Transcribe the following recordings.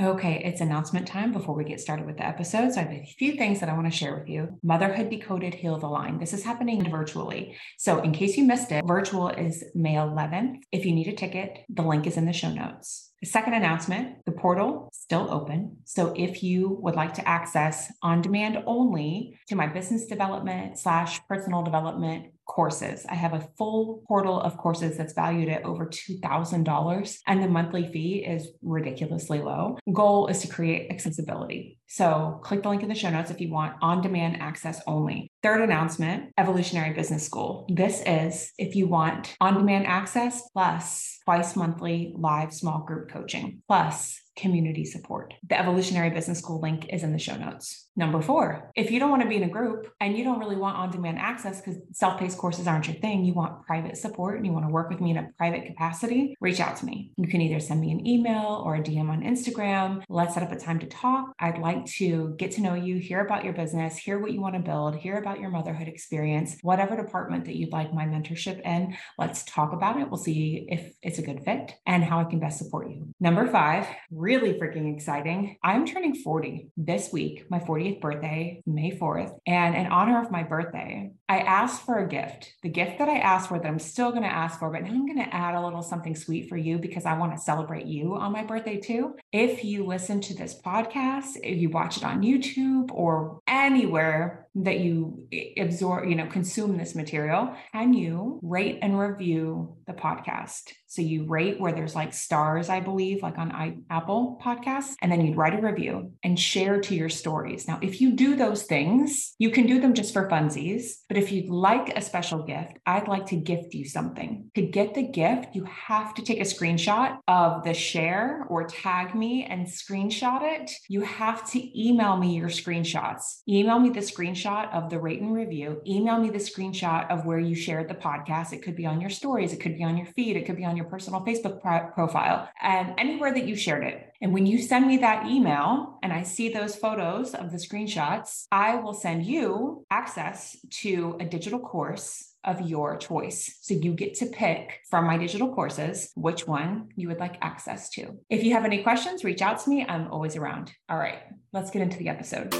Okay, it's announcement time before we get started with the episode. So I have a few things that I want to share with you. Motherhood Decoded Heal the Line. This is happening virtually. So in case you missed it, virtual is May 11th. If you need a ticket, the link is in the show notes. The second announcement the portal still open. So if you would like to access on demand only to my business development slash personal development courses. I have a full portal of courses that's valued at over $2,000 and the monthly fee is ridiculously low. Goal is to create accessibility. So click the link in the show notes if you want on demand access only. Third announcement Evolutionary Business School. This is if you want on demand access plus twice monthly live small group coaching plus community support. The Evolutionary Business School link is in the show notes. Number four, if you don't want to be in a group and you don't really want on demand access because self paced courses aren't your thing, you want private support and you want to work with me in a private capacity, reach out to me. You can either send me an email or a DM on Instagram. Let's set up a time to talk. I'd like to get to know you, hear about your business, hear what you want to build, hear about your motherhood experience, whatever department that you'd like my mentorship in. Let's talk about it. We'll see if it's a good fit and how I can best support you. Number five, really freaking exciting. I'm turning 40 this week, my 40th birthday, May 4th. And in honor of my birthday, I asked for a gift. The gift that I asked for that I'm still going to ask for, but now I'm going to add a little something sweet for you because I want to celebrate you on my birthday too. If you listen to this podcast, if you watch it on YouTube or anywhere that you absorb, you know, consume this material, can you rate and review the podcast? So you rate where there's like stars, I believe, like on I, Apple Podcasts, and then you'd write a review and share to your stories. Now, if you do those things, you can do them just for funsies. But if you'd like a special gift, I'd like to gift you something. To get the gift, you have to take a screenshot of the share or tag me and screenshot it. You have to email me your screenshots. Email me the screenshot of the rate and review. Email me the screenshot of where you shared the podcast. It could be on your stories, it could be on your feed, it could be on your personal Facebook profile, and anywhere that you shared it. And when you send me that email and I see those photos of the screenshots, I will send you access to a digital course of your choice. So you get to pick from my digital courses which one you would like access to. If you have any questions, reach out to me. I'm always around. All right, let's get into the episode.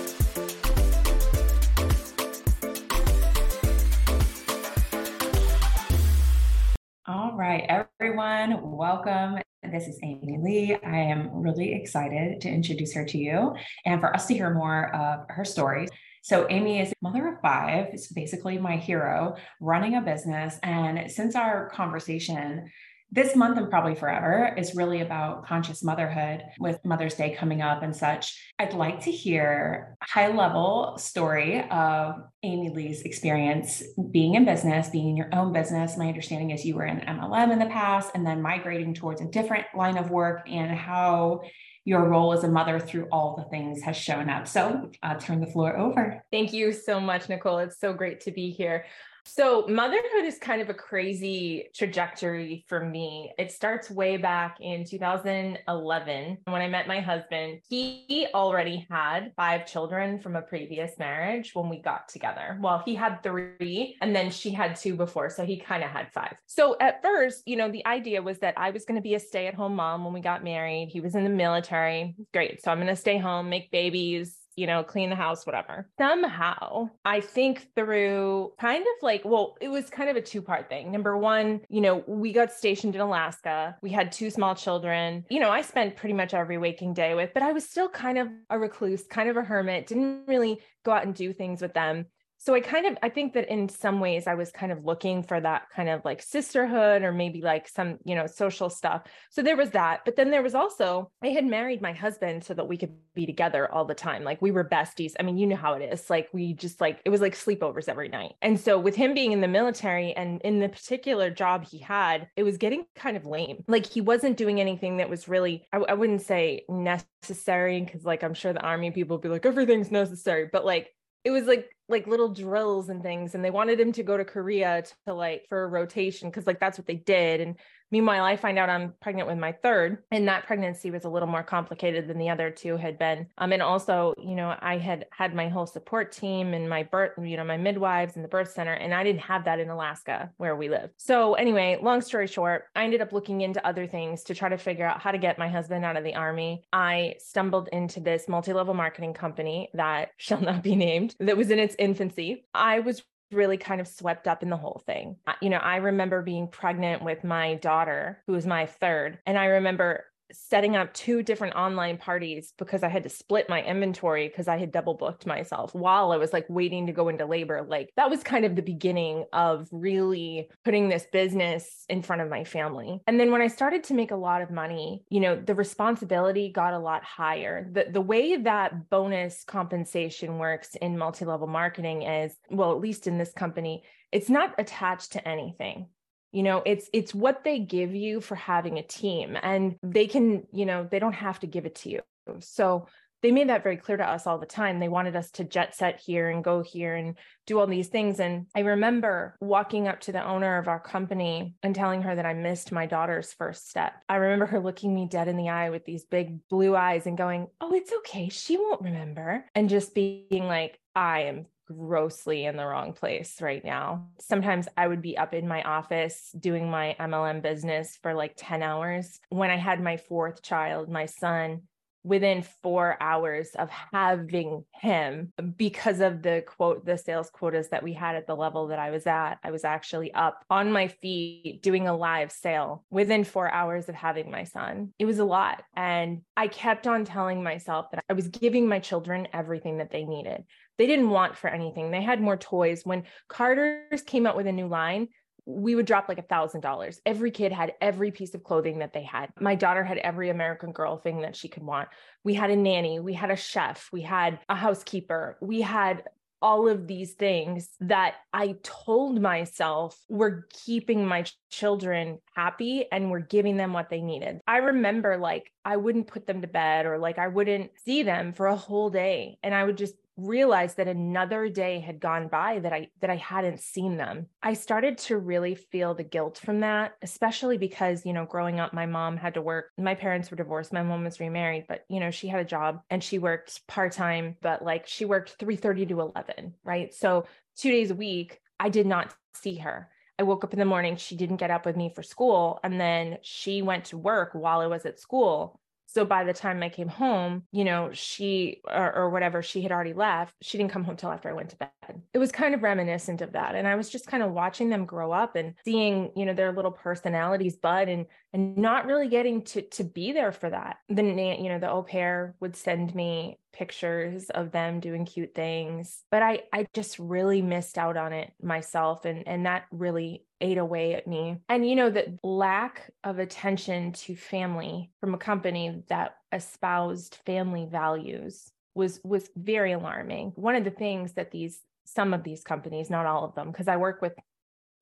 All right, everyone, welcome. This is AmyLee. I am really excited to introduce her to you and for us to hear more of her story. So, Amy is mother of five. It's basically my hero running a business. And since our conversation, this month and probably forever is really about conscious motherhood with Mother's Day coming up and such. I'd like to hear high level story of AmyLee's experience being in business, being in your own business. My understanding is you were in MLM in the past and then migrating towards a different line of work and how your role as a mother through all the things has shown up. So I'll turn the floor over. Thank you so much, Nicole. It's so great to be here. So, motherhood is kind of a crazy trajectory for me. It starts way back in 2011 when I met my husband. He already had five children from a previous marriage when we got together. Well, he had three, and then she had two before. So, he kind of had five. So, at first, you know, the idea was that I was going to be a stay at home mom when we got married. He was in the military. Great. So, I'm going to stay home, make babies, you know, clean the house, whatever. Somehow, I think through kind of like, well, it was kind of a two part thing. Number one, you know, we got stationed in Alaska. We had two small children. You know, I spent pretty much every waking day with, but I was still kind of a recluse, kind of a hermit, didn't really go out and do things with them so I kind of I think that in some ways I was kind of looking for that kind of like sisterhood or maybe like some, you know, social stuff. So there was that. But then there was also I had married my husband so that we could be together all the time. Like we were besties. I mean, you know how it is. Like we just like it was like sleepovers every night. And so with him being in the military and in the particular job he had, it was getting kind of lame. Like he wasn't doing anything that was really I, I wouldn't say necessary because like I'm sure the army people would be like everything's necessary, but like it was like like little drills and things and they wanted him to go to Korea to, like for a rotation because like that's what they did and Meanwhile, I find out I'm pregnant with my third, and that pregnancy was a little more complicated than the other two had been. Um, and also, you know, I had had my whole support team and my birth, you know, my midwives and the birth center, and I didn't have that in Alaska where we live. So, anyway, long story short, I ended up looking into other things to try to figure out how to get my husband out of the army. I stumbled into this multi level marketing company that shall not be named that was in its infancy. I was really kind of swept up in the whole thing. You know, I remember being pregnant with my daughter, who was my third, and I remember setting up two different online parties because I had to split my inventory because I had double booked myself while I was like waiting to go into labor. Like that was kind of the beginning of really putting this business in front of my family. And then when I started to make a lot of money, you know, the responsibility got a lot higher. The the way that bonus compensation works in multi-level marketing is, well, at least in this company, it's not attached to anything you know it's it's what they give you for having a team and they can you know they don't have to give it to you. So they made that very clear to us all the time. They wanted us to jet set here and go here and do all these things. And i remember walking up to the owner of our company and telling her that i missed my daughter's first step. I remember her looking me dead in the eye with these big blue eyes and going oh it's okay. She won't remember. And just being like i am grossly in the wrong place right now. Sometimes I would be up in my office doing my MLM business for like 10 hours. When I had my fourth child, my son, within four hours of having him because of the quote the sales quotas that we had at the level that i was at i was actually up on my feet doing a live sale within four hours of having my son it was a lot and i kept on telling myself that i was giving my children everything that they needed they didn't want for anything they had more toys when carter's came out with a new line we would drop like a thousand dollars. Every kid had every piece of clothing that they had. My daughter had every American Girl thing that she could want. We had a nanny, we had a chef, we had a housekeeper, we had all of these things that I told myself were keeping my children happy and were giving them what they needed. I remember like I wouldn't put them to bed or like I wouldn't see them for a whole day and I would just realized that another day had gone by that I that I hadn't seen them. I started to really feel the guilt from that, especially because, you know, growing up my mom had to work. My parents were divorced, my mom was remarried, but you know, she had a job and she worked part-time, but like she worked 3:30 to 11, right? So 2 days a week I did not see her. I woke up in the morning, she didn't get up with me for school, and then she went to work while I was at school. So by the time I came home, you know, she or, or, whatever, she had already left. She didn't come home till after I went to bed. It was kind of reminiscent of that. And I was just kind of watching them grow up and seeing, you know, their little personalities bud and and not really getting to to be there for that. The you know, the au pair would send me pictures of them doing cute things but i i just really missed out on it myself and and that really ate away at me. And you know that lack of attention to family from a company that espoused family values was was very alarming. One of the things that these some of these companies not all of them because i work with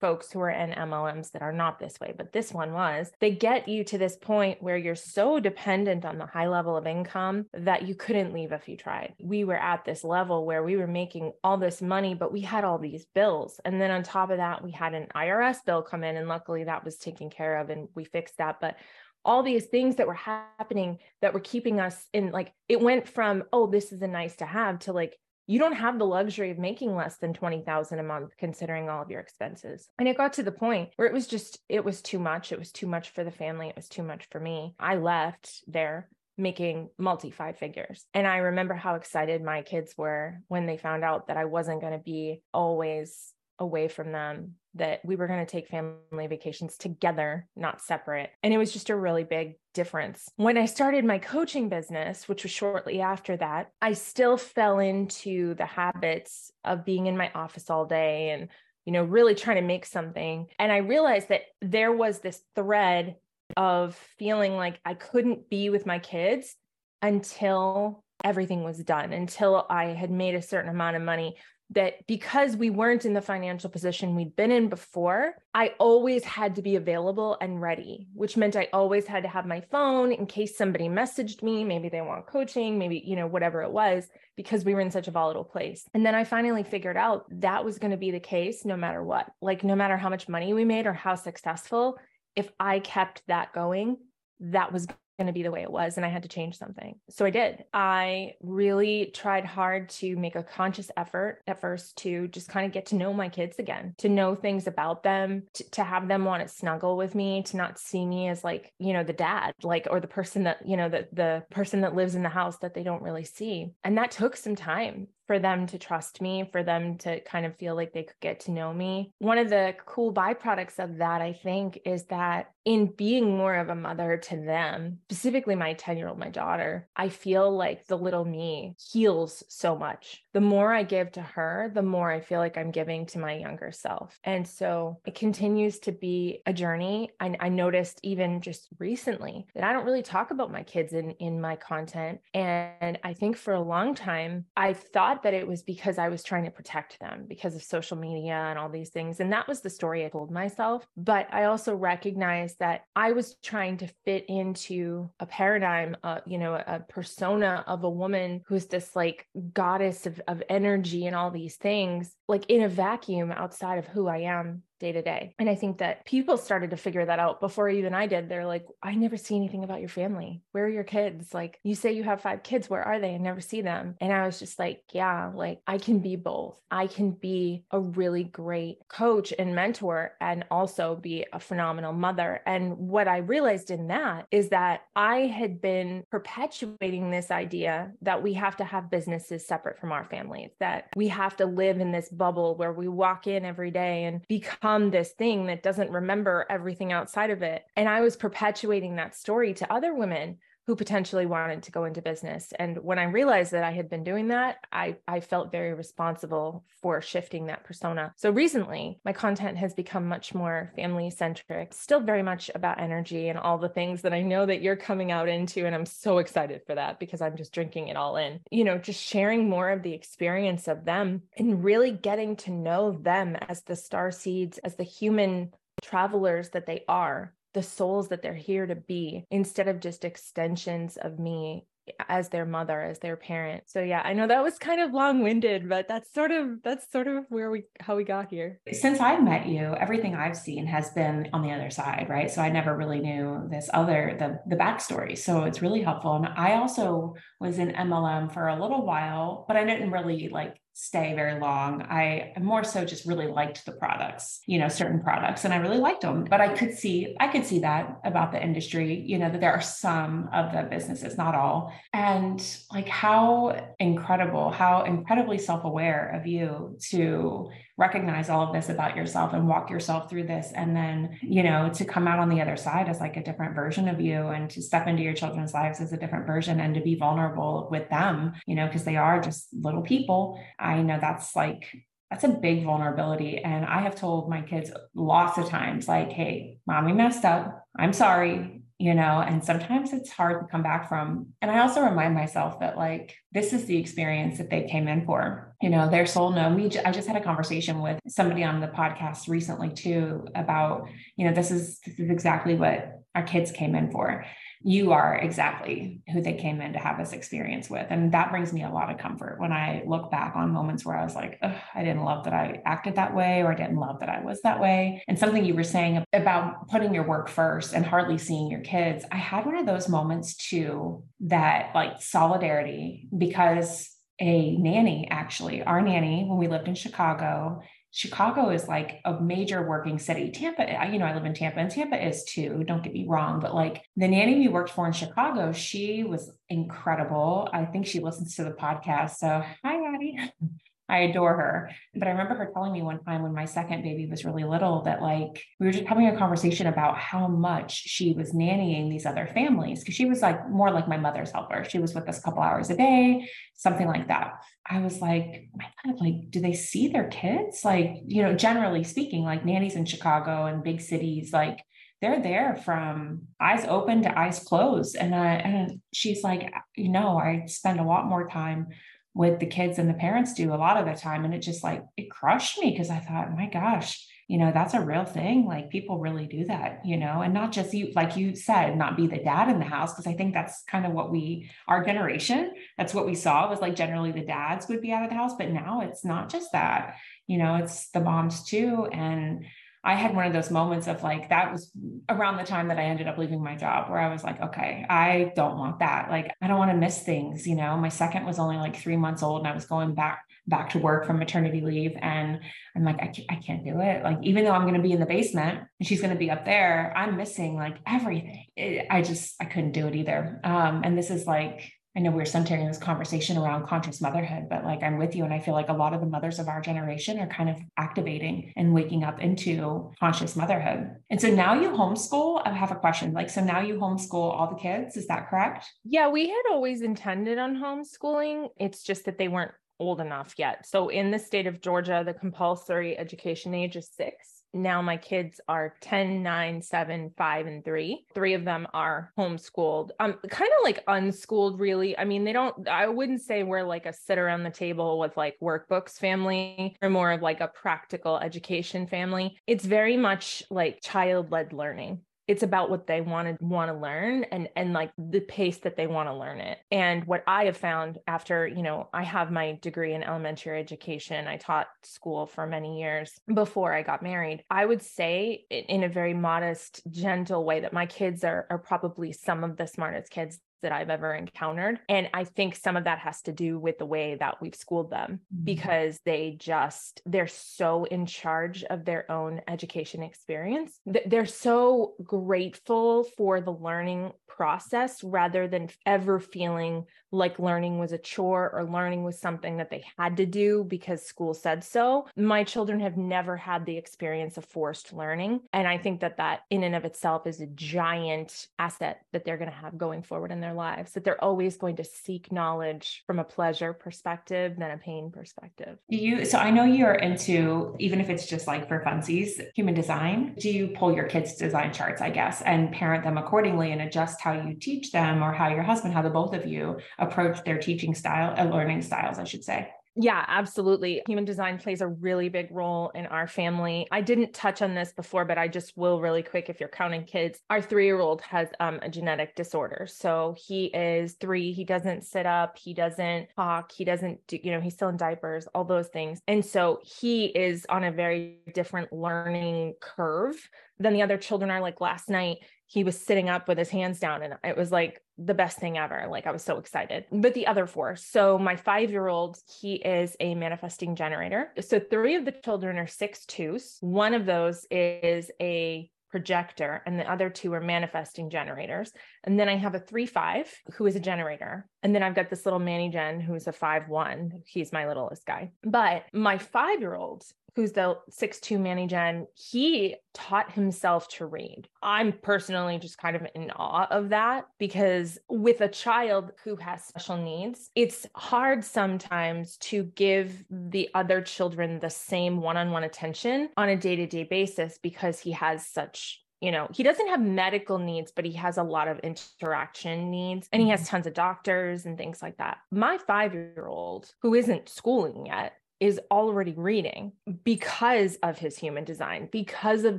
folks who are in MLMs that are not this way, but this one was, they get you to this point where you're so dependent on the high level of income that you couldn't leave if you tried. We were at this level where we were making all this money, but we had all these bills. And then on top of that, we had an IRS bill come in, and luckily that was taken care of and we fixed that. But all these things that were happening that were keeping us in like it went from oh this is a nice to have to like you don't have the luxury of making less than 20,000 a month considering all of your expenses. And it got to the point where it was just it was too much. It was too much for the family. It was too much for me. I left there making multi five figures. And I remember how excited my kids were when they found out that I wasn't going to be always away from them that we were going to take family vacations together, not separate. And it was just a really big difference. When I started my coaching business, which was shortly after that, I still fell into the habits of being in my office all day and you know really trying to make something and i realized that there was this thread of feeling like i couldn't be with my kids until everything was done until i had made a certain amount of money that because we weren't in the financial position we'd been in before, I always had to be available and ready, which meant I always had to have my phone in case somebody messaged me. Maybe they want coaching, maybe, you know, whatever it was, because we were in such a volatile place. And then I finally figured out that was going to be the case no matter what. Like, no matter how much money we made or how successful, if I kept that going, that was going to be the way it was and I had to change something. So I did. I really tried hard to make a conscious effort at first to just kind of get to know my kids again, to know things about them, to, to have them want to snuggle with me, to not see me as like, you know, the dad, like, or the person that, you know, the, the person that lives in the house that they don't really see. And that took some time for them to trust me, for them to kind of feel like they could get to know me. One of the cool byproducts of that, I think, is that in being more of a mother to them, specifically my 10 year old, my daughter, I feel like the little me heals so much. The more I give to her, the more I feel like I'm giving to my younger self. And so it continues to be a journey. I, I noticed even just recently that I don't really talk about my kids in, in my content. And I think for a long time, I thought that it was because I was trying to protect them because of social media and all these things. And that was the story I told myself. But I also recognized that I was trying to fit into a paradigm, uh, you know, a persona of a woman who's this like goddess of, of energy and all these things, like in a vacuum outside of who I am day to day. And I think that people started to figure that out before even I did. They're like, I never see anything about your family. Where are your kids? Like, you say you have five kids. Where are they? I never see them. And I was just like, yeah, like I can be both. I can be a really great coach and mentor and also be a phenomenal mother. And what I realized in that is that I had been perpetuating this idea that we have to have businesses separate from our families, that we have to live in this bubble where we walk in every day and become become this thing that doesn't remember everything outside of it. And I was perpetuating that story to other women who potentially wanted to go into business. And when I realized that I had been doing that, I, I felt very responsible for shifting that persona. So recently, my content has become much more family centric, still very much about energy and all the things that I know that you're coming out into. And I'm so excited for that because I'm just drinking it all in. You know, just sharing more of the experience of them and really getting to know them as the star seeds, as the human travelers that they are the souls that they're here to be instead of just extensions of me as their mother as their parent. So yeah i know that was kind of long-winded but that's sort of that's sort of where we how we got here. Since i've met you everything i've seen has been on the other side right? So i never really knew this other the the backstory. So it's really helpful. And i also was in mlm for a little while but i didn't really like stay very long. I more so just really liked the products, you know, certain products, and I really liked them. But I could see, I could see that about the industry, you know, that there are some of the businesses, not all. And like how incredible, how incredibly self aware of you to recognize all of this about yourself and walk yourself through this. And then, you know, to come out on the other side as like a different version of you and to step into your children's lives as a different version and to be vulnerable with them, you know, because they are just little people. I know that's like, that's a big vulnerability. And I have told my kids lots of times, like, hey, mommy messed up. I'm sorry you know, and sometimes it's hard to come back from. And I also remind myself that, like, this is the experience that they came in for. You know, their soul know me. I just had a conversation with somebody on the podcast recently, too, about, you know, this is, this is exactly what our kids came in for you are exactly who they came in to have this experience with. And that brings me a lot of comfort when I look back on moments where I was like, I didn't love that I acted that way, or I didn't love that I was that way. And something you were saying about putting your work first and hardly seeing your kids, I had one of those moments too that like solidarity because a nanny actually, our nanny, when we lived in Chicago, Chicago is like a major working city. Tampa, you know, I live in Tampa and Tampa is too, don't get me wrong, but like the nanny we worked for in Chicago, she was incredible. I think she listens to the podcast. So, hi, Addie. I adore her. But I remember her telling me one time when my second baby was really little that like we were just having a conversation about how much she was nannying these other families because she was like more like my mother's helper. She was with us a couple hours a day, something like that. I was like, oh my God, like, do they see their kids? Like, you know, generally speaking, like nannies in Chicago and big cities, like they're there from eyes open to eyes closed. And I, and she's like, you know, I spend a lot more time with the kids and the parents do a lot of the time. And it just like, it crushed me because I thought, my gosh, you know, that's a real thing. Like people really do that, you know, and not just you, like you said, not be the dad in the house. Cause I think that's kind of what we, our generation, that's what we saw was like generally the dads would be out of the house. But now it's not just that, you know, it's the moms too. And I had one of those moments of like, that was around the time that I ended up leaving my job where I was like, okay, I don't want that. Like, I don't want to miss things. You know, my second was only like three months old and I was going back, back to work from maternity leave. And I'm like, I can't, I can't do it. Like, even though I'm going to be in the basement and she's going to be up there, I'm missing like everything. It, I just, I couldn't do it either. Um, and this is like, I know we are centering this conversation around conscious motherhood, but like I'm with you. And I feel like a lot of the mothers of our generation are kind of activating and waking up into conscious motherhood. And so now you homeschool. I have a question. Like, so now you homeschool all the kids. Is that correct? Yeah, we had always intended on homeschooling. It's just that they weren't old enough yet. So in the state of Georgia, the compulsory education age is six now my kids are 10 9 7 5 and 3 three of them are homeschooled um kind of like unschooled really. I mean they don't i wouldn't say we're like a sit around the table with like workbooks family. Or more of like a practical education family. It's very much like child led learning it's about what they want to want to learn and and like the pace that they want to learn it. And what i have found after you know i have my degree in elementary education i taught school for many years before i got married i would say in a very modest gentle way that my kids are are probably some of the smartest kids that I've ever encountered. And I think some of that has to do with the way that we've schooled them mm-hmm. because they just, they're so in charge of their own education experience. They're so grateful for the learning process rather than ever feeling like learning was a chore or learning was something that they had to do because school said so. My children have never had the experience of forced learning. And I think that that in and of itself is a giant asset that they're going to have going forward in their lives, that they're always going to seek knowledge from a pleasure perspective than a pain perspective. Do you, so I know you're into, even if it's just like for funsies, human design. Do you pull your kids' design charts, I guess, and parent them accordingly and adjust how you teach them or how your husband, how the both of you approach their teaching style, and learning styles, I should say. Yeah, absolutely. Human design plays a really big role in our family. I didn't touch on this before, but I just will really quick if you're counting kids. Our three year old has um, a genetic disorder. So he is three. He doesn't sit up. He doesn't talk. He doesn't do, you know, he's still in diapers, all those things. And so he is on a very different learning curve than the other children are. Like last night, he was sitting up with his hands down and it was like the best thing ever. Like i was so excited. But the other four. So my five year old he is a manifesting generator. So three of the children are six twos. One of those is a projector and the other two are manifesting generators. And then i have a three five who is a generator. And then i've got this little manny gen who's a five one. He's my littlest guy. But my five year old who's the six two Manny Gen, he taught himself to read. I'm personally just kind of in awe of that because with a child who has special needs, it's hard sometimes to give the other children the same one on one attention on a day to day basis because he has such you know, he doesn't have medical needs, but he has a lot of interaction needs and he has mm-hmm. tons of doctors and things like that. My five year old, who isn't schooling yet, is already reading because of his human design, because of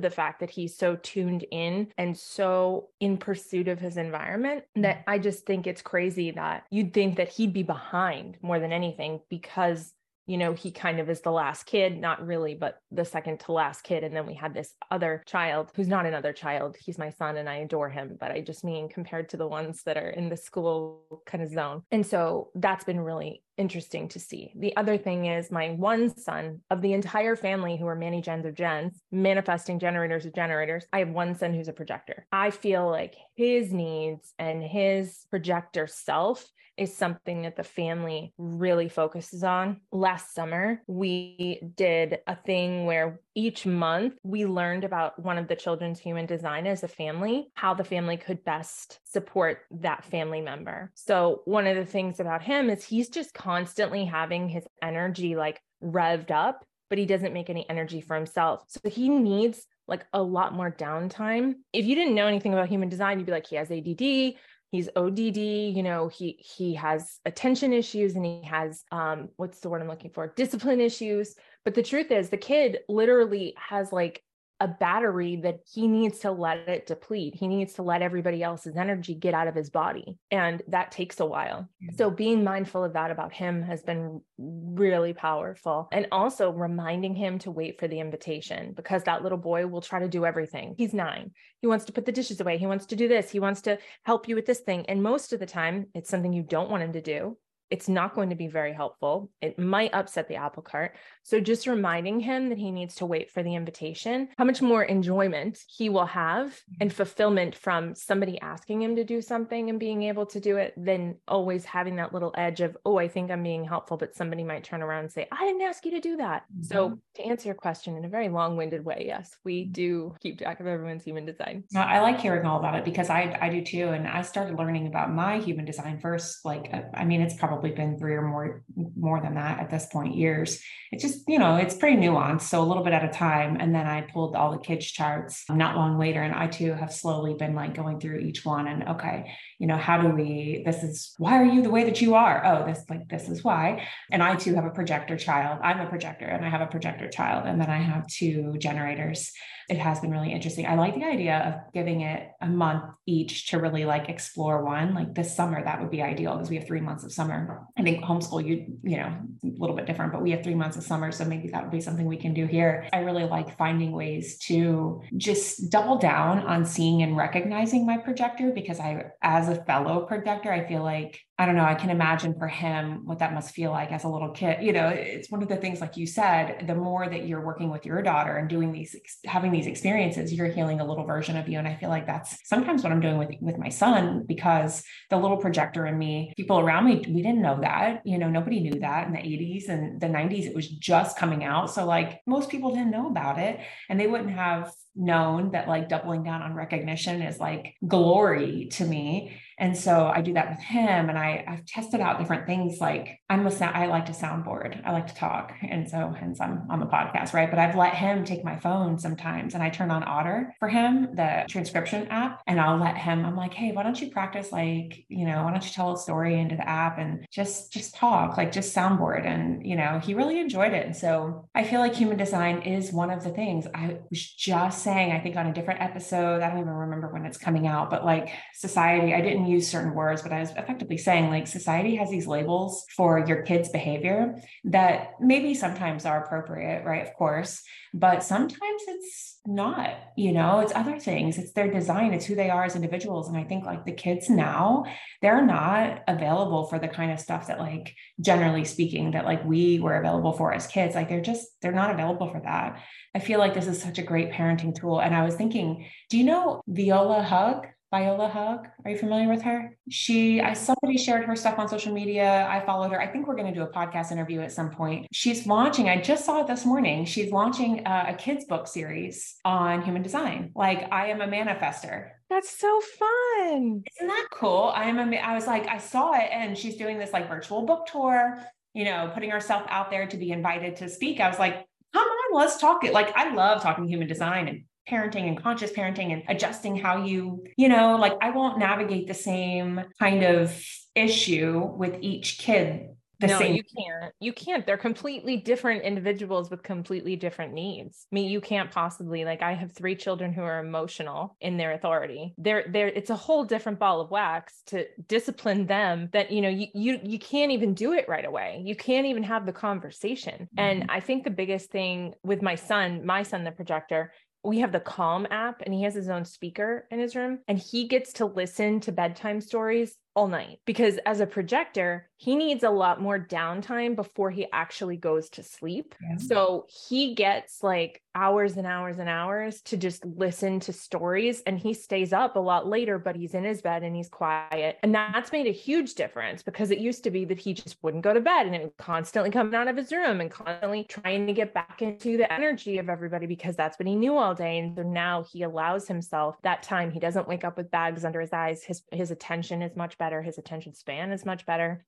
the fact that he's so tuned in and so in pursuit of his environment that mm. I just think it's crazy that you'd think that he'd be behind more than anything because you know, he kind of is the last kid, not really, but the second to last kid. And then we had this other child who's not another child. He's my son and I adore him, but I just mean compared to the ones that are in the school kind of zone. And so that's been really interesting to see. The other thing is my one son of the entire family who are many gens of gens, manifesting generators of generators. I have one son who's a projector. I feel like his needs and his projector self is something that the family really focuses on. Last summer, we did a thing where each month we learned about one of the children's human design as a family, how the family could best support that family member. So, one of the things about him is he's just constantly having his energy like revved up, but he doesn't make any energy for himself. So, he needs like a lot more downtime. If you didn't know anything about human design, you'd be like, he has ADD, he's ODD, you know, he he has attention issues and he has um what's the word I'm looking for? discipline issues. But the truth is the kid literally has like a battery that he needs to let it deplete. He needs to let everybody else's energy get out of his body. And that takes a while. Mm-hmm. So being mindful of that about him has been really powerful. And also reminding him to wait for the invitation because that little boy will try to do everything. He's nine. He wants to put the dishes away. He wants to do this. He wants to help you with this thing. And most of the time, it's something you don't want him to do it's not going to be very helpful. It might upset the apple cart. So just reminding him that he needs to wait for the invitation, how much more enjoyment he will have and mm-hmm. fulfillment from somebody asking him to do something and being able to do it than always having that little edge of, oh, I think I'm being helpful, but somebody might turn around and say, I didn't ask you to do that. Mm-hmm. So to answer your question in a very long-winded way, yes, we do keep track of everyone's human design. I like hearing all about it because I I do too. And I started learning about my human design first. Like, uh, I mean, it's probably been three or more more than that at this point years. It's just you know it's pretty nuanced so a little bit at a time and then i pulled all the kids charts not long later and i too have slowly been like going through each one and okay you know how do we this is why are you the way that you are oh this like this is why and i too have a projector child i'm a projector and i have a projector child and then i have two generators it has been really interesting. I like the idea of giving it a month each to really like explore one. Like this summer, that would be ideal because we have three months of summer. I think homeschool, you you know, a little bit different, but we have three months of summer, so maybe that would be something we can do here. I really like finding ways to just double down on seeing and recognizing my projector because I, as a fellow projector, I feel like I don't know, I can imagine for him what that must feel like as a little kid. You know, it's one of the things, like you said, the more that you're working with your daughter and doing these, having these experiences, you're healing a little version of you. And I feel like that's sometimes what I'm doing with, with my son because the little projector in me, people around me, we didn't know that. You know, nobody knew that in the 80s and the 90s, it was just coming out. So, like, most people didn't know about it and they wouldn't have known that like doubling down on recognition is like glory to me and so I do that with him. And I, I've tested out different things like I'm a I like to soundboard. I like to talk. And so hence I'm on the podcast, right? But I've let him take my phone sometimes and I turn on Otter for him, the transcription app. And I'll let him, I'm like, hey, why don't you practice like, you know, why don't you tell a story into the app and just just talk, like just soundboard. And, you know, he really enjoyed it. And so I feel like human design is one of the things I was just saying, I think on a different episode. I don't even remember when it's coming out, but like society, I didn't use certain words, but I was effectively saying like society has these labels for your kids' behavior that maybe sometimes are appropriate, right? Of course, but sometimes it's not, you know, it's other things. It's their design, it's who they are as individuals. And I think like the kids now, they're not available for the kind of stuff that, like, generally speaking, that like we were available for as kids. Like they're just, they're not available for that. I feel like this is such a great parenting tool. And I was thinking, do you know Viola Hug? Viola Hug. Are you familiar with her? She, I somebody shared her stuff on social media. I followed her. I think we're going to do a podcast interview at some point. She's launching. I just saw it this morning. She's launching a, a kids book series on human design. Like I am a manifester. That's so fun. Isn't that cool? I am a. I was like, I saw it, and she's doing this like virtual book tour. You know, putting herself out there to be invited to speak. I was like, come on, let's talk it. Like I love talking human design and parenting and conscious parenting and adjusting how you, you know, like I won't navigate the same kind of issue with each kid the no, same. you can't. You can't. They're completely different individuals with completely different needs. I mean, you can't possibly like I have three children who are emotional in their authority. They're they're it's a whole different ball of wax to discipline them that you know you you you can't even do it right away. You can't even have the conversation. Mm-hmm. And I think the biggest thing with my son, my son the projector, we have the Calm app and he has his own speaker in his room and he gets to listen to bedtime stories all night because as a projector, he needs a lot more downtime before he actually goes to sleep. Yeah. So he gets like hours and hours and hours to just listen to stories and he stays up a lot later, but he's in his bed and he's quiet. And that's made a huge difference because it used to be that he just wouldn't go to bed and it would constantly coming out of his room and constantly trying to get back into the energy of everybody because that's what he knew all day. And so now he allows himself that time. He doesn't wake up with bags under his eyes. His his attention is much better. His attention span is much better.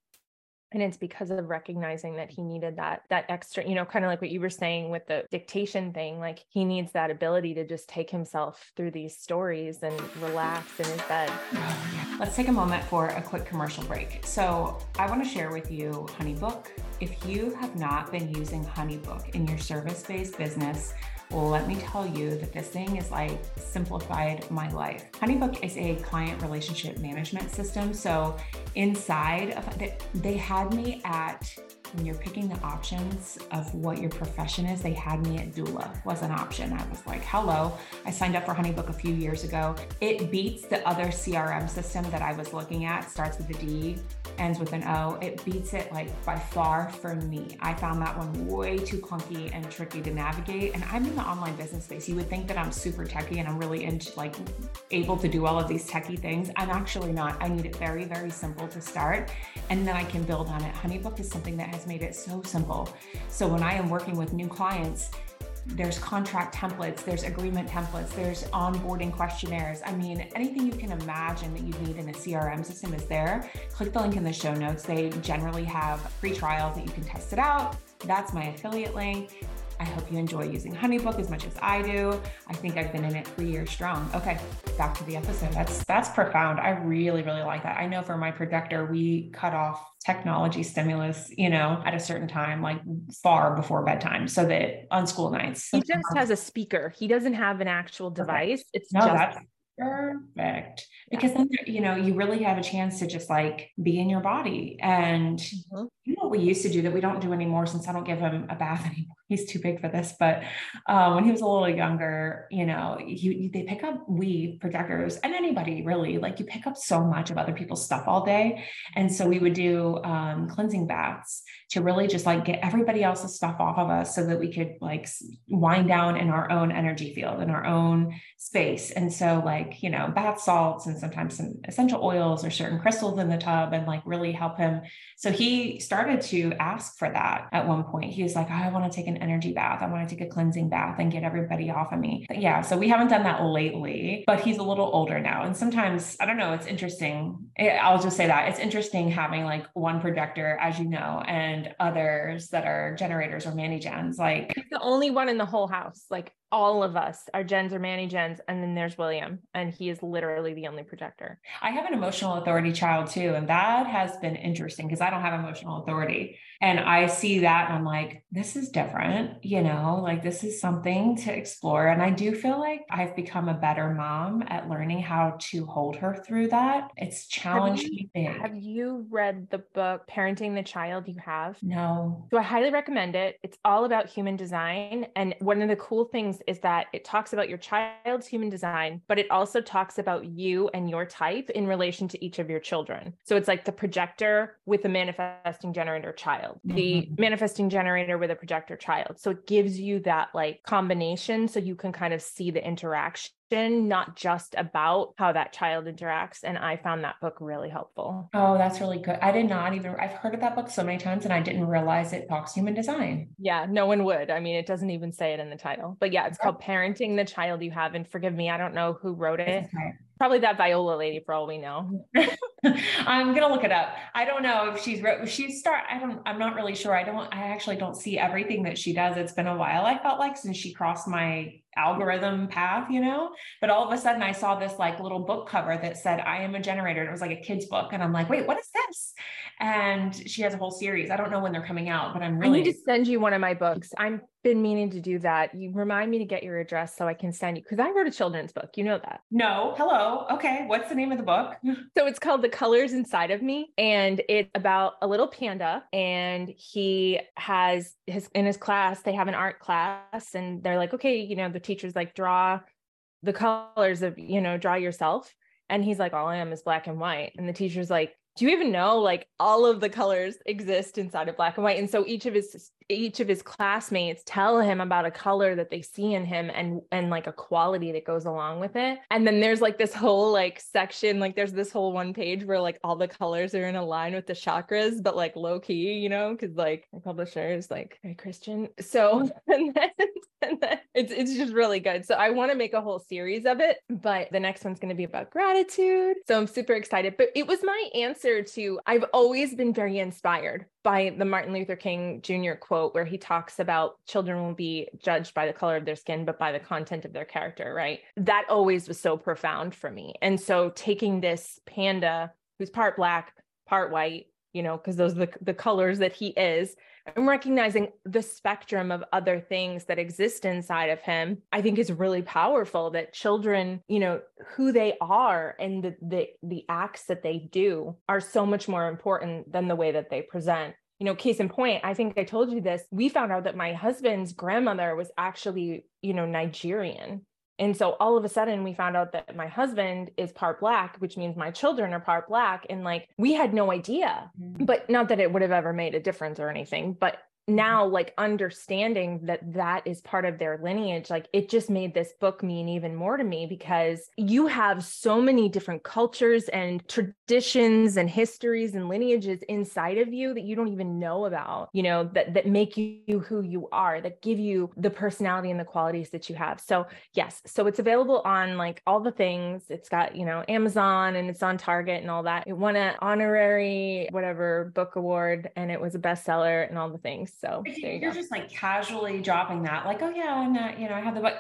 And it's because of recognizing that he needed that that extra you know kind of like what you were saying with the dictation thing like he needs that ability to just take himself through these stories and relax in his bed. Let's take a moment for a quick commercial break. So i want to share with you honeybook. If you have not been using honeybook in your service-based business well, let me tell you that this thing is like simplified my life. Honeybook is a client relationship management system. So inside of they had me at when you're picking the options of what your profession is, they had me at doula was an option. I was like, hello. I signed up for Honeybook a few years ago. It beats the other CRM system that I was looking at, starts with a D, ends with an O. It beats it like by far for me. I found that one way too clunky and tricky to navigate. And I'm in the online business space. You would think that I'm super techy and I'm really into like able to do all of these techie things. I'm actually not. I need it very, very simple to start and then I can build on it. Honeybook is something that has made it so simple. So when I am working with new clients, there's contract templates, there's agreement templates, there's onboarding questionnaires. I mean, anything you can imagine that you need in a CRM system is there. Click the link in the show notes. They generally have free trials that you can test it out. That's my affiliate link. I hope you enjoy using HoneyBook as much as I do. I think I've been in it three years strong. Okay, back to the episode. That's that's profound. I really, really like that. I know for my projector, we cut off technology stimulus, you know, at a certain time, like far before bedtime, so that on school nights. He just has a speaker. He doesn't have an actual device. Okay. It's no, just perfect. Because then you know you really have a chance to just like be in your body. And mm-hmm. you know what we used to do that we don't do anymore since i don't give him a bath anymore. He's too big for this. But um, when he was a little younger you know you, you, they pick up we projectors and anybody really. Like you pick up so much of other people's stuff all day. And so we would do um, cleansing baths to really just like get everybody else's stuff off of us so that we could like wind down in our own energy field in our own space. And so like you know bath salts and sometimes some essential oils or certain crystals in the tub and like really help him. So he started to ask for that at one point. He was like i want to take an energy bath. I want to take a cleansing bath and get everybody off of me. But yeah so we haven't done that lately but he's a little older now. And sometimes i don't know it's interesting. I'll just say that. It's interesting having like one projector as you know and others that are generators or mani gens like the only one in the whole house. Like all of us are gens or Manny gens and then there's william and he is literally the only projector i have an emotional authority child too and that has been interesting because i don't have emotional authority. And i see that and i'm like this is different you know like this is something to explore. And i do feel like i've become a better mom at learning how to hold her through that. It's challenging have you, have you read the book parenting the child you have? No. So i highly recommend it. It's all about human design and one of the cool things things is that it talks about your child's human design, but it also talks about you and your type in relation to each of your children. So it's like the projector with a manifesting generator child, mm-hmm. the manifesting generator with a projector child. So it gives you that like combination so you can kind of see the interaction not just about how that child interacts. And I found that book really helpful. Oh, that's really good. I did not even, I've heard of that book so many times and I didn't realize it talks human design. Yeah, no one would. I mean, it doesn't even say it in the title, but yeah, it's oh. called Parenting the Child You Have. And forgive me, I don't know who wrote it. Probably that Viola lady for all we know. I'm gonna look it up. I don't know if she's wrote she start. I don't. I'm not really sure. I don't. I actually don't see everything that she does. It's been a while. I felt like since she crossed my algorithm path, you know. But all of a sudden, I saw this like little book cover that said "I am a generator." And it was like a kid's book, and I'm like, wait, what is this? And she has a whole series. I don't know when they're coming out, but I'm really. I need to send you one of my books. I'm been meaning to do that. You remind me to get your address so I can send you because I wrote a children's book. You know that. No. Hello. Okay. What's the name of the book? so it's called The Colors Inside of Me. And it's about a little panda. And he has his in his class, they have an art class, and they're like, okay, you know, the teacher's like, draw the colors of, you know, draw yourself. And he's like, all I am is black and white. And the teacher's like, do you even know like all of the colors exist inside of black and white and so each of his each of his classmates tell him about a color that they see in him and and like a quality that goes along with it and then there's like this whole like section like there's this whole one page where like all the colors are in a line with the chakras but like low key you know because like my publisher is like very christian so and then and then It's it's just really good. So I want to make a whole series of it, but the next one's going to be about gratitude. So I'm super excited. But it was my answer to I've always been very inspired by the Martin Luther King Jr. quote where he talks about children will be judged by the color of their skin but by the content of their character, right? That always was so profound for me. And so taking this panda who's part black, part white, you know, because those are the, the colors that he is and recognizing the spectrum of other things that exist inside of him i think is really powerful that children you know who they are and the the, the acts that they do are so much more important than the way that they present you know case in point i think i told you this we found out that my husband's grandmother was actually you know nigerian and so all of a sudden we found out that my husband is part black, which means my children are part black. And like we had no idea, mm-hmm. but not that it would have ever made a difference or anything. But now like understanding that that is part of their lineage like it just made this book mean even more to me because you have so many different cultures and traditions and histories and lineages inside of you that you don't even know about you know that that make you who you are that give you the personality and the qualities that you have. So yes so it's available on like all the things. It's got you know amazon and it's on target and all that. It won an honorary whatever book award and it was a bestseller and all the things so you are just like casually dropping that, like, oh yeah, I'm not, you know, I have the book.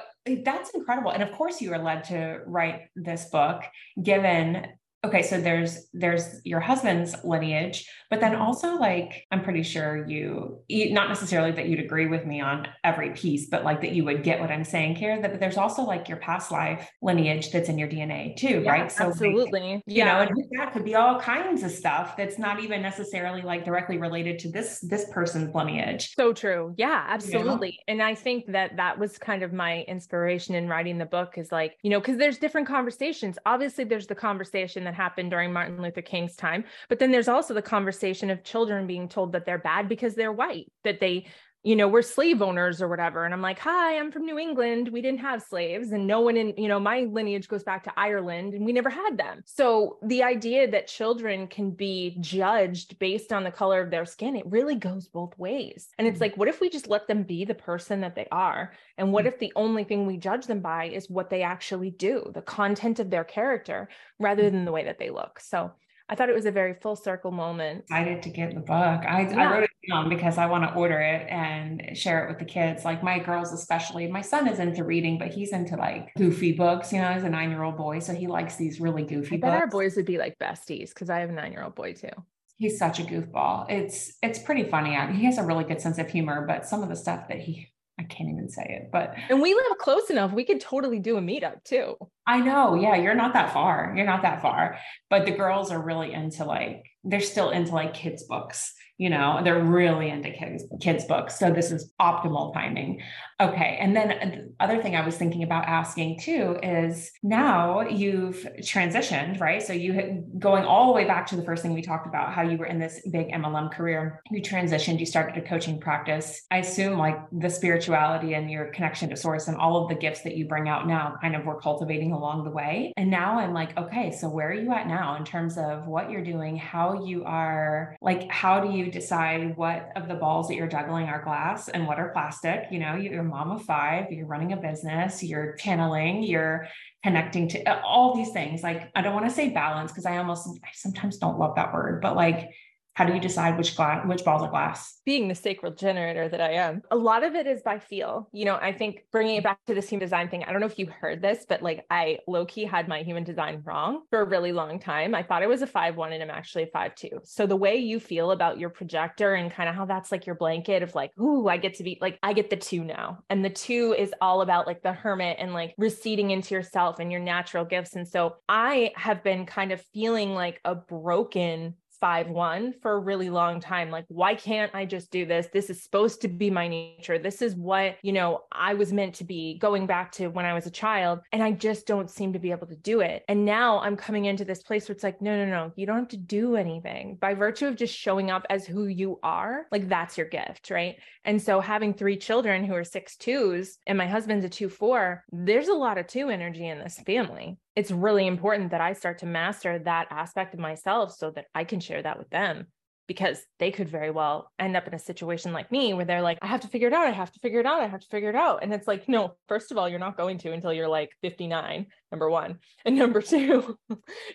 That's incredible. And of course you were led to write this book, given okay so there's there's your husband's lineage but then also like i'm pretty sure you not necessarily that you'd agree with me on every piece but like that you would get what i'm saying here that there's also like your past life lineage that's in your dna too yeah, right? So absolutely. like, you yeah. know and that could be all kinds of stuff that's not even necessarily like directly related to this this person's lineage. So true. Yeah absolutely. And i think that that was kind of my inspiration in writing the book is like you know because there's different conversations. Obviously there's the conversation that happened during Martin Luther King's time. But then there's also the conversation of children being told that they're bad because they're white, that they you know, we're slave owners or whatever. And I'm like, hi, I'm from New England. We didn't have slaves. And no one in, you know, my lineage goes back to Ireland and we never had them. So the idea that children can be judged based on the color of their skin, it really goes both ways. And it's mm. like, what if we just let them be the person that they are? And what mm. if the only thing we judge them by is what they actually do, the content of their character, rather mm. than the way that they look? So I thought it was a very full circle moment. Excited to get the book. I, yeah. I wrote it down because I want to order it and share it with the kids. Like my girls, especially. My son is into reading, but he's into like goofy books. You know, he's a nine year old boy, so he likes these really goofy I bet books. our boys would be like besties because I have a nine year old boy too. He's such a goofball. It's it's pretty funny. He has a really good sense of humor, but some of the stuff that he I can't even say it, but and we live close enough. We could totally do a meetup too. I know. Yeah, you're not that far. You're not that far. But the girls are really into like they're still into like kids books you know they're really into kids kids books so this is optimal timing okay and then uh, the other thing i was thinking about asking too is now you've transitioned right? So you going all the way back to the first thing we talked about how you were in this big mlm career you transitioned you started a coaching practice. I assume like the spirituality and your connection to source and all of the gifts that you bring out now kind of were cultivating along the way. And now i'm like okay so where are you at now in terms of what you're doing how you are like how do you decide what of the balls that you're juggling are glass and what are plastic. You know, you're mom of five, you're running a business, you're channeling, you're connecting to uh, all these things. Like, I don't want to say balance because I almost, I sometimes don't love that word, but like, how do you decide which glass, which balls are glass? Being the sacral generator that I am, a lot of it is by feel. You know, I think bringing it back to this human design thing. I don't know if you heard this, but like I low key had my human design wrong for a really long time. I thought I was a five one, and I'm actually a five two. So the way you feel about your projector and kind of how that's like your blanket of like, ooh, I get to be like, I get the two now, and the two is all about like the hermit and like receding into yourself and your natural gifts. And so I have been kind of feeling like a broken five one for a really long time. Like why can't i just do this? This is supposed to be my nature. This is what you know i was meant to be going back to when i was a child and i just don't seem to be able to do it. And now i'm coming into this place where it's like no no no you don't have to do anything. By virtue of just showing up as who you are like that's your gift right? And so having three children who are six twos and my husband's a two four there's a lot of two energy in this family it's really important that I start to master that aspect of myself so that I can share that with them. because they could very well end up in a situation like me where they're like, I have to figure it out. I have to figure it out. I have to figure it out. And it's like, no, first of all, you're not going to until you're like 59, number one. And number two,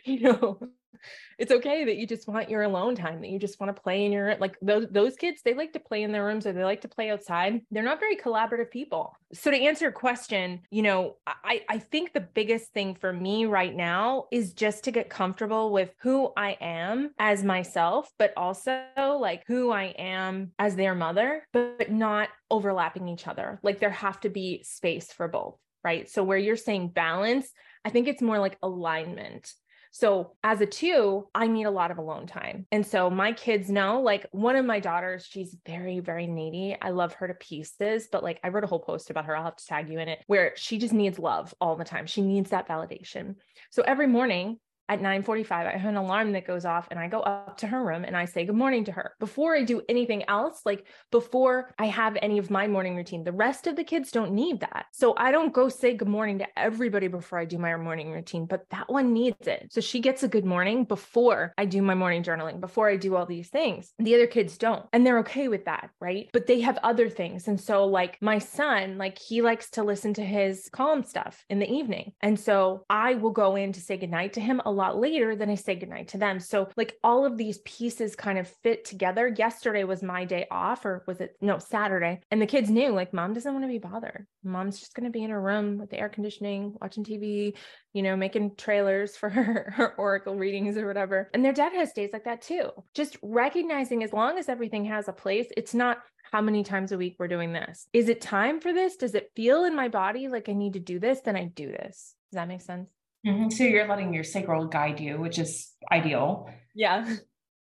you know, it's okay that you just want your alone time that you just want to play in your like those those kids they like to play in their rooms or they like to play outside. They're not very collaborative people. So to answer your question you know i i think the biggest thing for me right now is just to get comfortable with who i am as myself but also like who i am as their mother but not overlapping each other. Like there have to be space for both right? So where you're saying balance I think it's more like alignment. So as a two, I need a lot of alone time. And so my kids know, like one of my daughters, she's very, very needy. I love her to pieces, but like I wrote a whole post about her. I'll have to tag you in it where she just needs love all the time. She needs that validation. So every morning at 9:45 I have an alarm that goes off and I go up to her room and I say good morning to her. Before I do anything else, like before I have any of my morning routine. The rest of the kids don't need that. So I don't go say good morning to everybody before I do my morning routine, but that one needs it. So she gets a good morning before I do my morning journaling, before I do all these things. The other kids don't. And they're okay with that, right? But they have other things. And so like my son, like he likes to listen to his calm stuff in the evening. And so I will go in to say goodnight to him a lot later, then I say goodnight to them. So, like, all of these pieces kind of fit together. Yesterday was my day off, or was it no Saturday? And the kids knew, like, mom doesn't want to be bothered. Mom's just going to be in her room with the air conditioning, watching TV, you know, making trailers for her, her Oracle readings or whatever. And their dad has days like that too. Just recognizing as long as everything has a place, it's not how many times a week we're doing this. Is it time for this? Does it feel in my body like I need to do this? Then I do this. Does that make sense? Mm-hmm. So you're letting your sacral guide you, which is ideal. Yeah.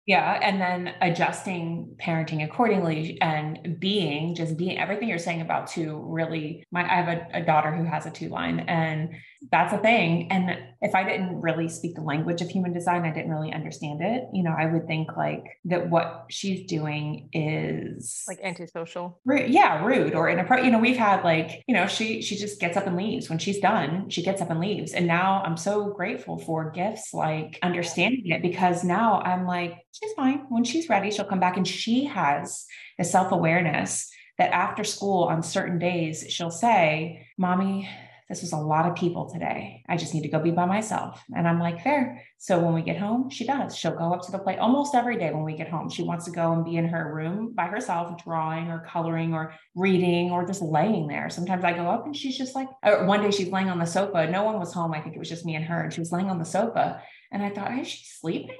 Yeah. And then adjusting parenting accordingly and being just being everything you're saying about two really my I have a, a daughter who has a two line and that's a thing. And if I didn't really speak the language of human design, I didn't really understand it. You know, I would think like that what she's doing is like antisocial. Rude, yeah, rude or inappropriate. You know, we've had like, you know, she she just gets up and leaves. When she's done, she gets up and leaves. And now I'm so grateful for gifts like understanding it because now I'm like, she's fine. When she's ready, she'll come back and she has the self-awareness that after school on certain days, she'll say, Mommy, this was a lot of people today. I just need to go be by myself. And I'm like, fair. So when we get home, she does. She'll go up to the plate almost every day when we get home. She wants to go and be in her room by herself, drawing or coloring or reading or just laying there. Sometimes I go up and she's just like, one day she's laying on the sofa. No one was home. I think it was just me and her. And she was laying on the sofa. And I thought, is she sleeping?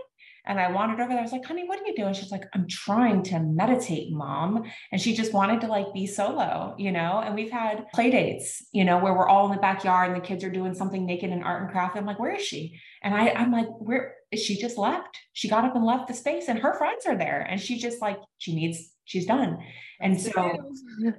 And I wandered over there. I was like, honey, what are you doing? She's like, I'm trying to meditate, mom. And she just wanted to like be solo, you know? And we've had play dates, you know, where we're all in the backyard and the kids are doing something naked in art and craft. I'm like, where is she? And I, I'm like, where she just left? She got up and left the space and her friends are there. And she just like, she needs, she's done. And so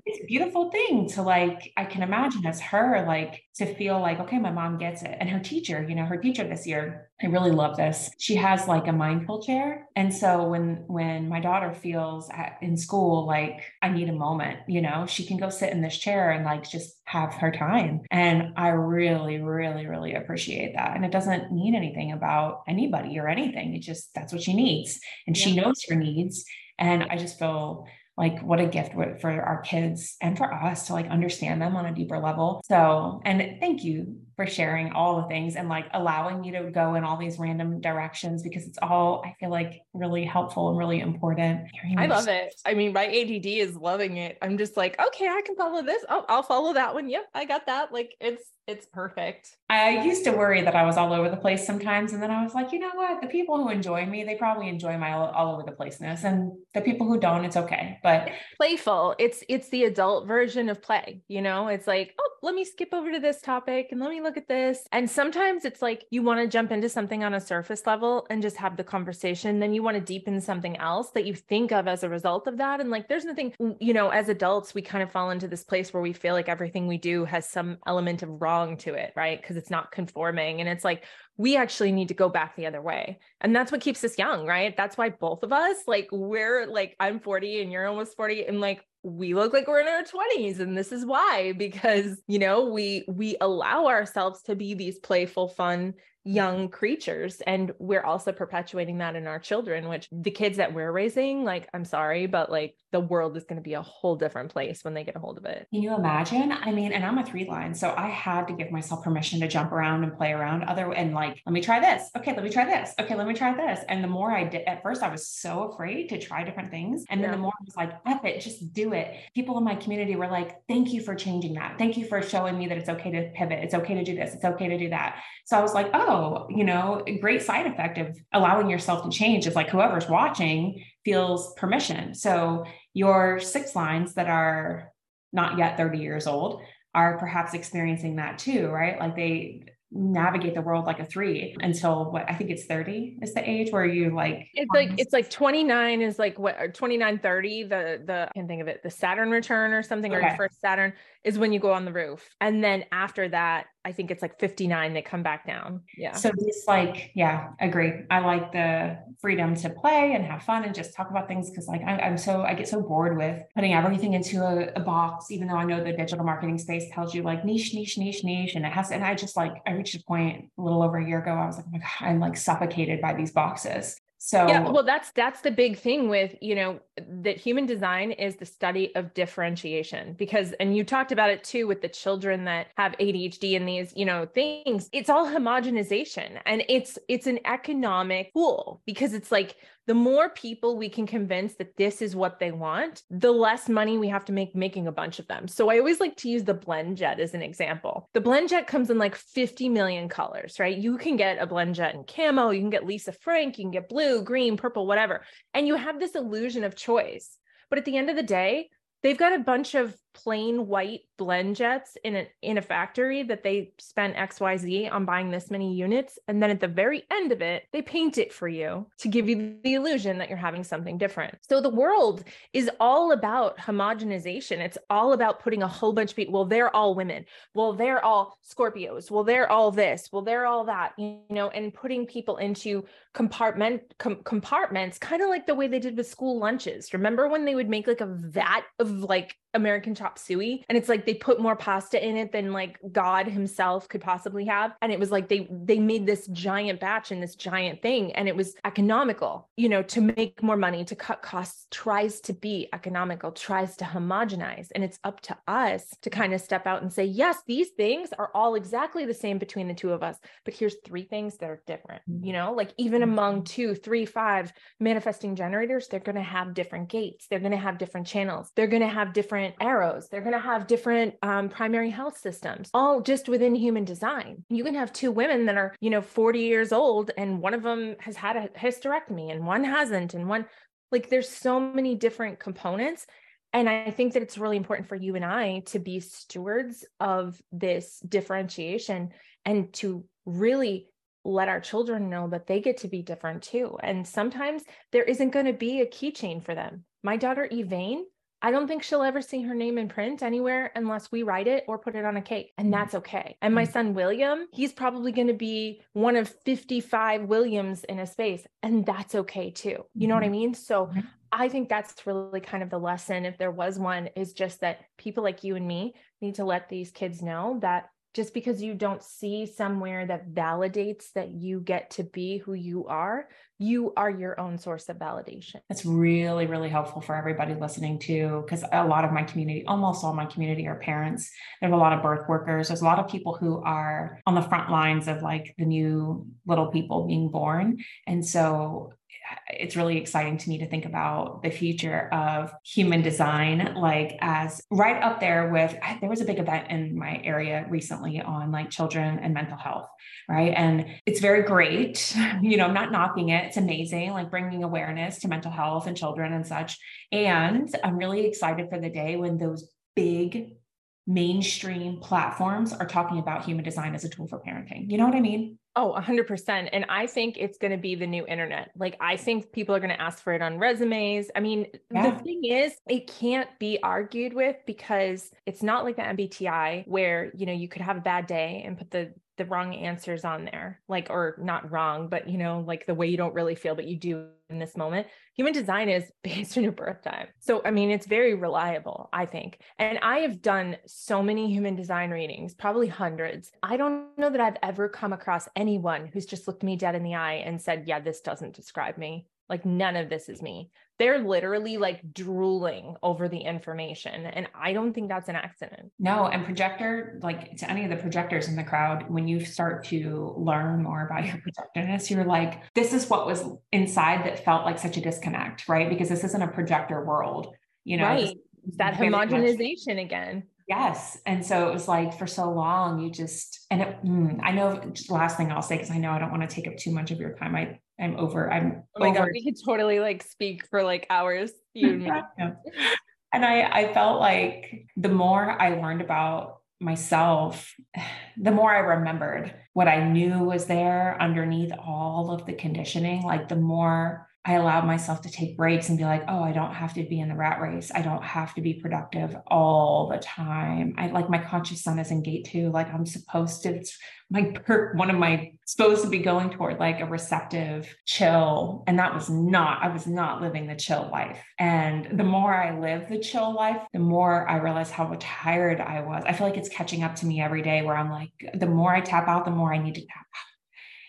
it's a beautiful thing to like, I can imagine as her, like to feel like, okay, my mom gets it. And her teacher, you know, her teacher this year, I really love this. She has like a mindful chair. And so when, when my daughter feels at, in school, like I need a moment, you know, she can go sit in this chair and like just have her time. And I really, really, really appreciate that. And it doesn't mean anything about anybody or anything. It just, that's what she needs. And yeah. she knows her needs. And I just feel like what a gift for our kids and for us to like understand them on a deeper level. So, and thank you for sharing all the things and like allowing me to go in all these random directions because it's all I feel like really helpful and really important. I love it. I mean, my ADD is loving it. I'm just like, okay, I can follow this. Oh, I'll follow that one. Yep, I got that. Like it's it's perfect. I used to worry that I was all over the place sometimes. And then I was like, you know what? The people who enjoy me, they probably enjoy my all, all over the placeness. And the people who don't, it's okay. But playful. It's it's the adult version of play, you know? It's like, oh, let me skip over to this topic and let me look at this. And sometimes it's like you want to jump into something on a surface level and just have the conversation. Then you want to deepen something else that you think of as a result of that. And like there's nothing, you know, as adults, we kind of fall into this place where we feel like everything we do has some element of wrong to it, right? Because it's not conforming. And it's like, we actually need to go back the other way. And that's what keeps us young, right? That's why both of us, like, we're like, I'm 40 and you're almost 40. And like, we look like we're in our 20s and this is why because you know we we allow ourselves to be these playful fun young creatures and we're also perpetuating that in our children which the kids that we're raising like i'm sorry but like the world is going to be a whole different place when they get a hold of it. Can you imagine? I mean and i'm a three line so i had to give myself permission to jump around and play around other and like let me try this. Okay let me try this. Okay let me try this. And the more i did at first i was so afraid to try different things and then yeah. the more i was like F it just do it. People in my community were like thank you for changing that. Thank you for showing me that it's okay to pivot. It's okay to do this. It's okay to do that. So i was like oh oh, you know, a great side effect of allowing yourself to change is like whoever's watching feels permission. So your six lines that are not yet 30 years old are perhaps experiencing that too, right? Like they navigate the world like a three until what I think it's 30 is the age where you like it's like it's like 29 is like what 29 30 the the I can think of it the Saturn return or something okay. or your first Saturn is when you go on the roof and then after that I think it's like 59 that come back down. Yeah. So just like, yeah, agree. I like the freedom to play and have fun and just talk about things because like I, am so I get so bored with putting everything into a, a, box, even though I know the digital marketing space tells you like niche, niche, niche, niche. And it has and I just like I reached a point a little over a year ago. I was like, oh God, I'm like suffocated by these boxes. So yeah, well, that's that's the big thing with you know that human design is the study of differentiation because and you talked about it too with the children that have ADHD and these you know things. It's all homogenization and it's it's an economic tool because it's like the more people we can convince that this is what they want, the less money we have to make making a bunch of them. So I always like to use the BlendJet as an example. The BlendJet comes in like 50 million colors, right? You can get a BlendJet in camo, you can get Lisa Frank, you can get blue, green, purple, whatever. And you have this illusion of choice. But at the end of the day, they've got a bunch of plain white BlendJets in a in a factory that they spent xyz on buying this many units. And then at the very end of it they paint it for you to give you the illusion that you're having something different. So the world is all about homogenization. It's all about putting a whole bunch of people well they're all women. Well they're all scorpios. Well they're all this. Well they're all that you know and putting people into compartment com- compartments kind of like the way they did with school lunches. Remember when they would make like a vat of like American chop suey and it's like they put more pasta in it than like God himself could possibly have and it was like they they made this giant batch and this giant thing and it was economical you know to make more money to cut costs tries to be economical tries to homogenize and it's up to us to kind of step out and say yes these things are all exactly the same between the two of us but here's three things that are different mm-hmm. you know like even among mm-hmm. two three five manifesting generators they're going to have different gates they're going to have different channels they're going to have different different arrows. They're going to have different um, primary health systems, all just within human design. You can have two women that are, you know, 40 years old and one of them has had a hysterectomy and one hasn't. And one, like, there's so many different components. And I think that it's really important for you and I to be stewards of this differentiation and to really let our children know that they get to be different too. And sometimes there isn't going to be a keychain for them. My daughter, Evane, I don't think she'll ever see her name in print anywhere unless we write it or put it on a cake. And mm. that's okay. And my mm. son, William, he's probably going to be one of 55 Williams in a space. And that's okay too. You know what I mm-hmm. mean? So mm-hmm. I think that's really kind of the lesson, if there was one, is just that people like you and me need to let these kids know that just because you don't see somewhere that validates that you get to be who you are, you are your own source of validation. That's really, really helpful for everybody listening to, because a lot of my community, almost all my community are parents. There's a lot of birth workers. There's a lot of people who are on the front lines of like the new little people being born. And so it's really exciting to me to think about the future of human design like as right up there with there was a big event in my area recently on like children and mental health right? And it's very great you know I'm not knocking it. It's amazing like bringing awareness to mental health and children and such. And i'm really excited for the day when those big mainstream platforms are talking about human design as a tool for parenting. You know what i mean Oh, 100%. And I think it's going to be the new internet. Like, I think people are going to ask for it on resumes. I mean, yeah. the thing is, it can't be argued with because it's not like the MBTI where, you know, you could have a bad day and put the the wrong answers on there, like, or not wrong, but you know, like the way you don't really feel, but you do in this moment. Human design is based on your birth time. So, I mean, it's very reliable, I think. And I have done so many human design readings, probably hundreds. I don't know that I've ever come across anyone who's just looked me dead in the eye and said, Yeah, this doesn't describe me. Like, none of this is me they're literally like drooling over the information. And I don't think that's an accident. No, and projector, like to any of the projectors in the crowd, when you start to learn more about your projectedness, you're like, this is what was inside that felt like such a disconnect, right? Because this isn't a projector world, you know. Right. That homogenization much. again. Yes. And so it was like for so long, you just, and it, mm, I know, last thing I'll say, because I know I don't want to take up too much of your time. I I'm over. I'm oh my over. god, we could totally like speak for like hours. You and me. And I I felt like the more I learned about myself, the more I remembered what I knew was there underneath all of the conditioning. Like the more I allowed myself to take breaks and be like, oh, I don't have to be in the rat race. I don't have to be productive all the time. I like my conscious sun is in gate two. Like I'm supposed to, it's my one of my supposed to be going toward like a receptive chill. And that was not, I was not living the chill life. And the more I live the chill life, the more I realize how tired I was. I feel like it's catching up to me every day where I'm like, the more I tap out, the more I need to tap out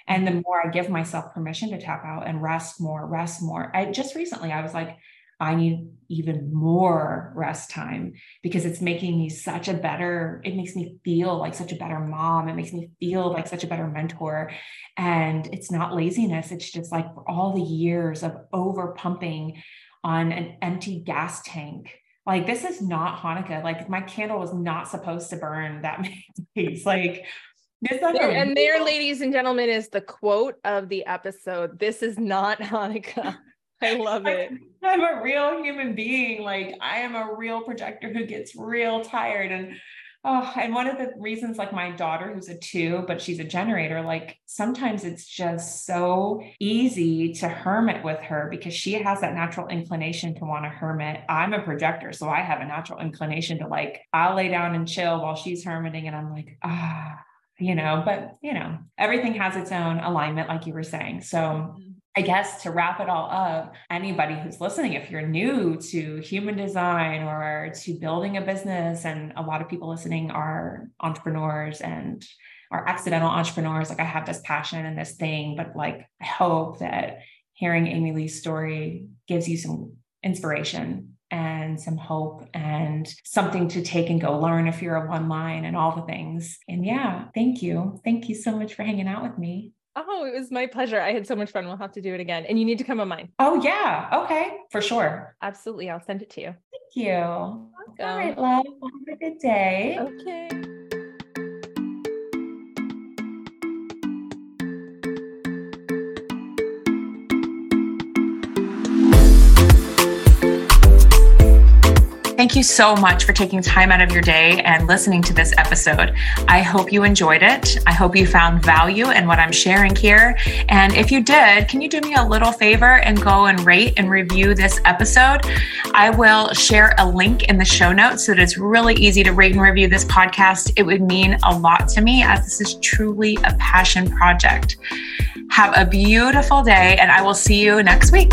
and the mm-hmm. more I give myself permission to tap out and rest more, rest more. I just recently I was like, I need even more rest time because it's making me such a better, it makes me feel like such a better mom. It makes me feel like such a better mentor. And it's not laziness. It's just like for all the years of over pumping on an empty gas tank. Like this is not Hanukkah. Like my candle was not supposed to burn that many days. Like and there, ladies and gentlemen, is the quote of the episode. This is not Hanukkah. I love it. I'm a real human being. Like I am a real projector who gets real tired. And oh, and one of the reasons, like my daughter, who's a two, but she's a generator, like sometimes it's just so easy to hermit with her because she has that natural inclination to want to hermit. I'm a projector, so I have a natural inclination to like, I'll lay down and chill while she's hermiting. And I'm like, ah you know, but you know, everything has its own alignment, like you were saying. So mm-hmm. I guess to wrap it all up, anybody who's listening, if you're new to human design or to building a business, and a lot of people listening are entrepreneurs and are accidental entrepreneurs, like I have this passion and this thing, but like I hope that hearing AmyLee's story gives you some inspiration and some hope and something to take and go learn if you're a one line and all the things. And yeah, thank you. Thank you so much for hanging out with me. Oh, it was my pleasure. I had so much fun. We'll have to do it again. And you need to come on mine. Oh, yeah. Okay. For sure. Absolutely. I'll send it to you. Thank you. All right, love. Have a good day. Okay. Thank you so much for taking time out of your day and listening to this episode. I hope you enjoyed it. I hope you found value in what I'm sharing here. And if you did, can you do me a little favor and go and rate and review this episode? I will share a link in the show notes so that it's really easy to rate and review this podcast. It would mean a lot to me as this is truly a passion project. Have a beautiful day, and I will see you next week.